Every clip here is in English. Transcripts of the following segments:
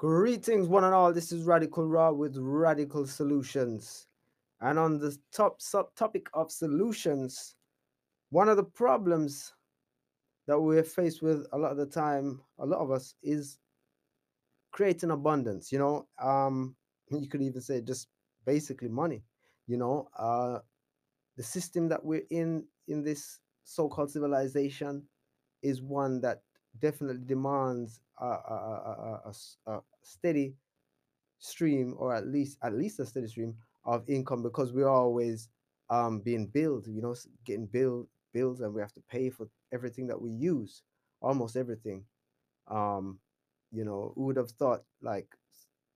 Greetings, one and all. This is Radical Raw with Radical Solutions. And on the top subtopic of solutions, one of the problems that we're faced with a lot of the time, a lot of us, is creating abundance. You know, um, you could even say just basically money. You know, uh, the system that we're in in this so-called civilization is one that definitely demands a, a, a, a, steady stream, or at least at least a steady stream of income, because we're always um, being billed. You know, getting billed bills, and we have to pay for everything that we use, almost everything. Um, you know, who would have thought like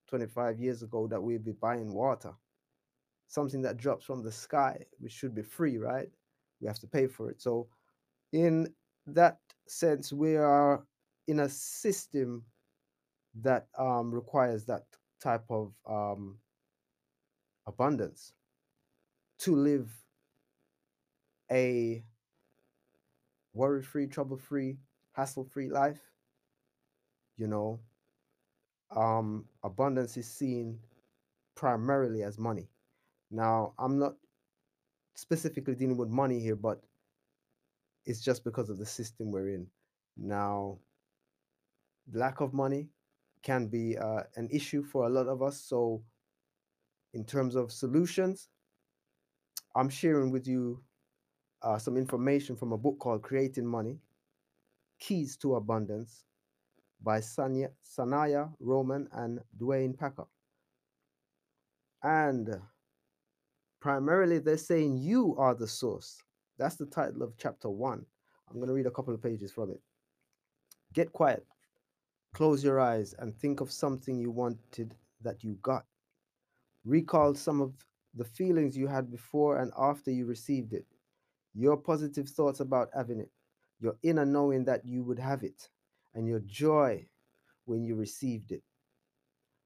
25 years ago that we'd be buying water, something that drops from the sky, which should be free, right? We have to pay for it. So, in that sense, we are in a system that um, requires that type of um, abundance to live a worry free, trouble free, hassle free life. You know, um, abundance is seen primarily as money. Now, I'm not specifically dealing with money here, but it's just because of the system we're in. Now, lack of money can be uh, an issue for a lot of us. So, in terms of solutions, I'm sharing with you uh, some information from a book called Creating Money Keys to Abundance by Sanya, Sanaya Roman and Duane Packer. And primarily, they're saying you are the source. That's the title of chapter one. I'm going to read a couple of pages from it. Get quiet, close your eyes, and think of something you wanted that you got. Recall some of the feelings you had before and after you received it, your positive thoughts about having it, your inner knowing that you would have it, and your joy when you received it.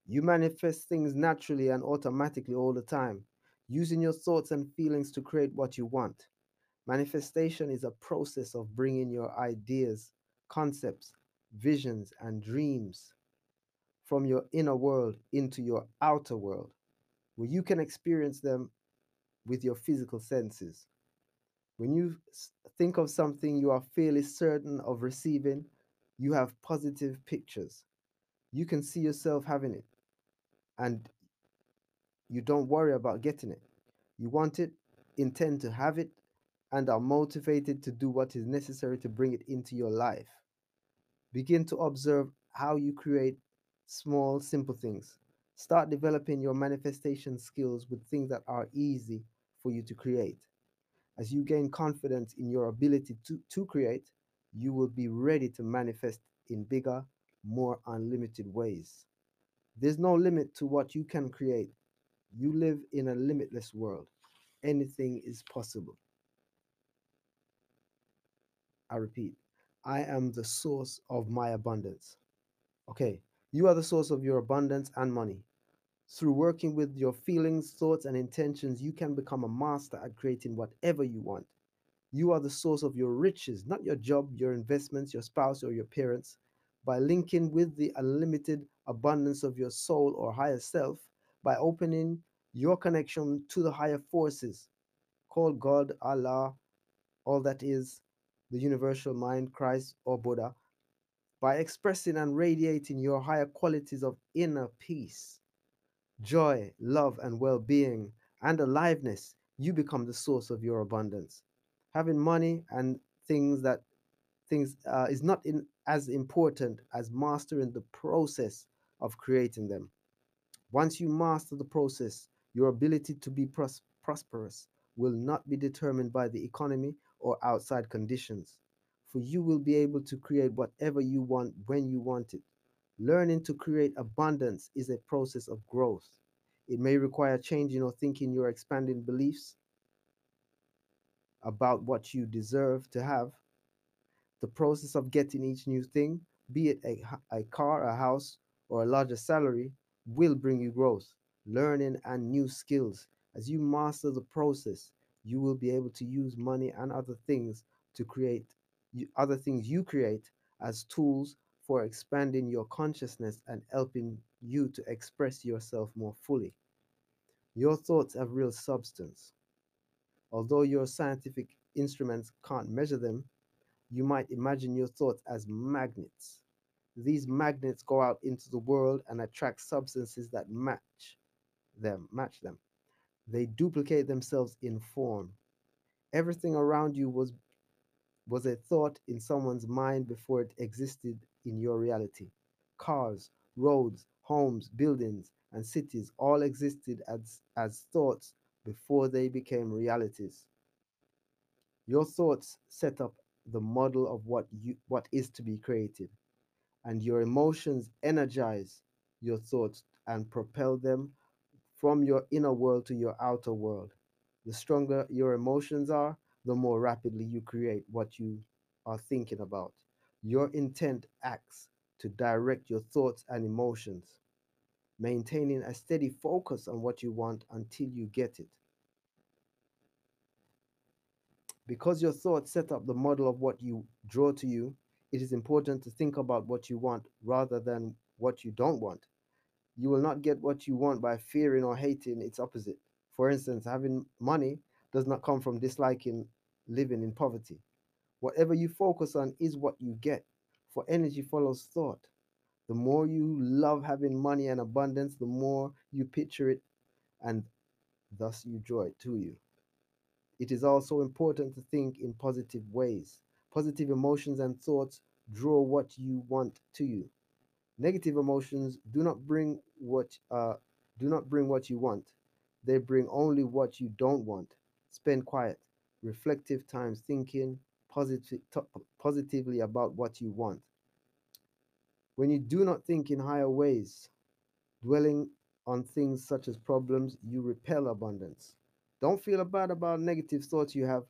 You manifest things naturally and automatically all the time, using your thoughts and feelings to create what you want. Manifestation is a process of bringing your ideas, concepts, visions, and dreams from your inner world into your outer world, where you can experience them with your physical senses. When you think of something you are fairly certain of receiving, you have positive pictures. You can see yourself having it, and you don't worry about getting it. You want it, intend to have it, and are motivated to do what is necessary to bring it into your life. Begin to observe how you create small, simple things. Start developing your manifestation skills with things that are easy for you to create. As you gain confidence in your ability to, to create, you will be ready to manifest in bigger, more unlimited ways. There's no limit to what you can create. You live in a limitless world. Anything is possible. I repeat, I am the source of my abundance. Okay, you are the source of your abundance and money. Through working with your feelings, thoughts, and intentions, you can become a master at creating whatever you want. You are the source of your riches, not your job, your investments, your spouse, or your parents. By linking with the unlimited abundance of your soul or higher self, by opening your connection to the higher forces, called God, Allah, all that is, the universal mind, Christ, or Buddha, by expressing and radiating your higher qualities of inner peace, joy, love, and well being, and aliveness, you become the source of your abundance. Having money and things that things uh, is not in, as important as mastering the process of creating them. Once you master the process, your ability to be pros- prosperous will not be determined by the economy or outside conditions, for you will be able to create whatever you want when you want it. Learning to create abundance is a process of growth. It may require changing or thinking your expanding beliefs about what you deserve to have. The process of getting each new thing, be it a, a car, a house, or a larger salary, will bring you growth, learning, and new skills. As you master the process, you will be able to use money and other things to create other things you create as tools for expanding your consciousness and helping you to express yourself more fully. Your thoughts have real substance. Although your scientific instruments can't measure them, you might imagine your thoughts as magnets. These magnets go out into the world and attract substances that match them, match them. They duplicate themselves in form. Everything around you was was a thought in someone's mind before it existed in your reality. Cars, roads, homes, buildings, and cities all existed as, as thoughts before they became realities. Your thoughts set up the model of what you what is to be created, and your emotions energize your thoughts and propel them from your inner world to your outer world. The stronger your emotions are, the more rapidly you create what you are thinking about. Your intent acts to direct your thoughts and emotions, maintaining a steady focus on what you want until you get it. Because your thoughts set up the model of what you draw to you, it is important to think about what you want rather than what you don't want. You will not get what you want by fearing or hating its opposite. For instance, having money does not come from disliking living in poverty. Whatever you focus on is what you get, for energy follows thought. The more you love having money and abundance, the more you picture it and thus you draw it to you. It is also important to think in positive ways. Positive emotions and thoughts draw what you want to you. Negative emotions do not bring what uh, do not bring what you want. They bring only what you don't want. Spend quiet, reflective times thinking positive, positively about what you want. When you do not think in higher ways, dwelling on things such as problems, you repel abundance. Don't feel bad about negative thoughts you have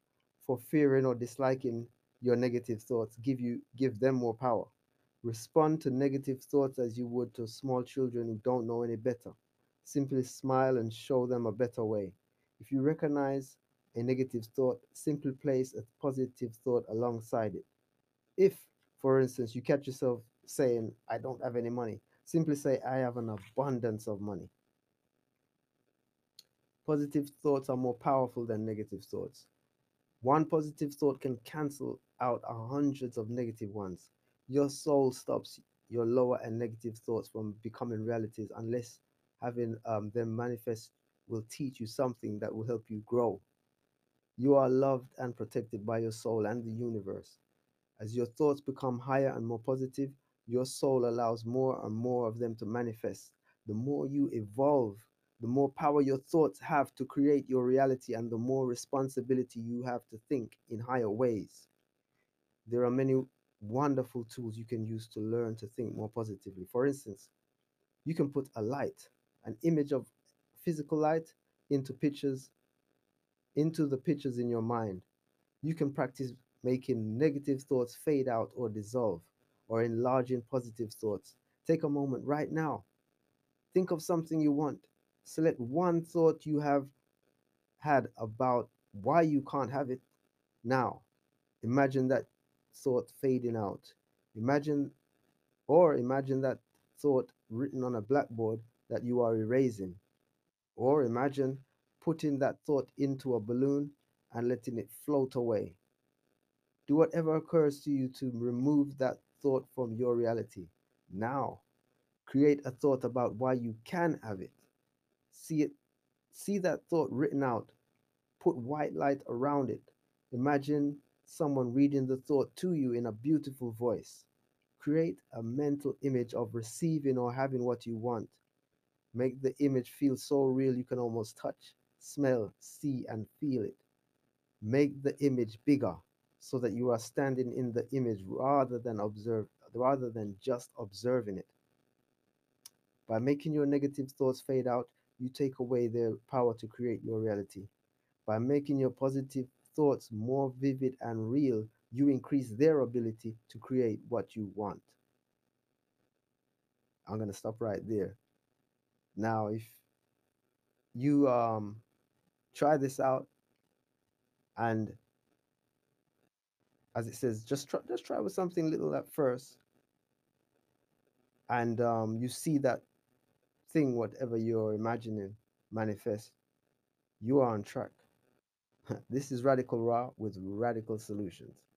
for fearing or disliking your negative thoughts. Give you give them more power. Respond to negative thoughts as you would to small children who don't know any better. Simply smile and show them a better way. If you recognize a negative thought, simply place a positive thought alongside it. If, for instance, you catch yourself saying, I don't have any money, simply say, I have an abundance of money. Positive thoughts are more powerful than negative thoughts. One positive thought can cancel out hundreds of negative ones. Your soul stops your lower and negative thoughts from becoming realities unless having um, them manifest will teach you something that will help you grow. You are loved and protected by your soul and the universe. As your thoughts become higher and more positive, your soul allows more and more of them to manifest. The more you evolve, the more power your thoughts have to create your reality and the more responsibility you have to think in higher ways. There are many wonderful tools you can use to learn to think more positively. For instance, you can put a light, an image of physical light into pictures, into the pictures in your mind. You can practice making negative thoughts fade out or dissolve, or enlarging positive thoughts. Take a moment right now. Think of something you want. Select one thought you have had about why you can't have it now. Imagine that thought fading out. Imagine or imagine that thought written on a blackboard that you are erasing. Or imagine putting that thought into a balloon and letting it float away. Do whatever occurs to you to remove that thought from your reality. Now, create a thought about why you can have it. See it, see that thought written out. Put white light around it. Imagine someone reading the thought to you in a beautiful voice. Create a mental image of receiving or having what you want. Make the image feel so real you can almost touch, smell, see, and feel it. Make the image bigger so that you are standing in the image rather than observe rather than just observing it. By making your negative thoughts fade out, you take away their power to create your reality. By making your positive thoughts more vivid and real, you increase their ability to create what you want. I'm going to stop right there. Now, if you um, try this out and as it says, just try, just try with something little at first. and um, you see that thing, whatever you're imagining, manifest, you are on track. this is Radical Raw with radical solutions.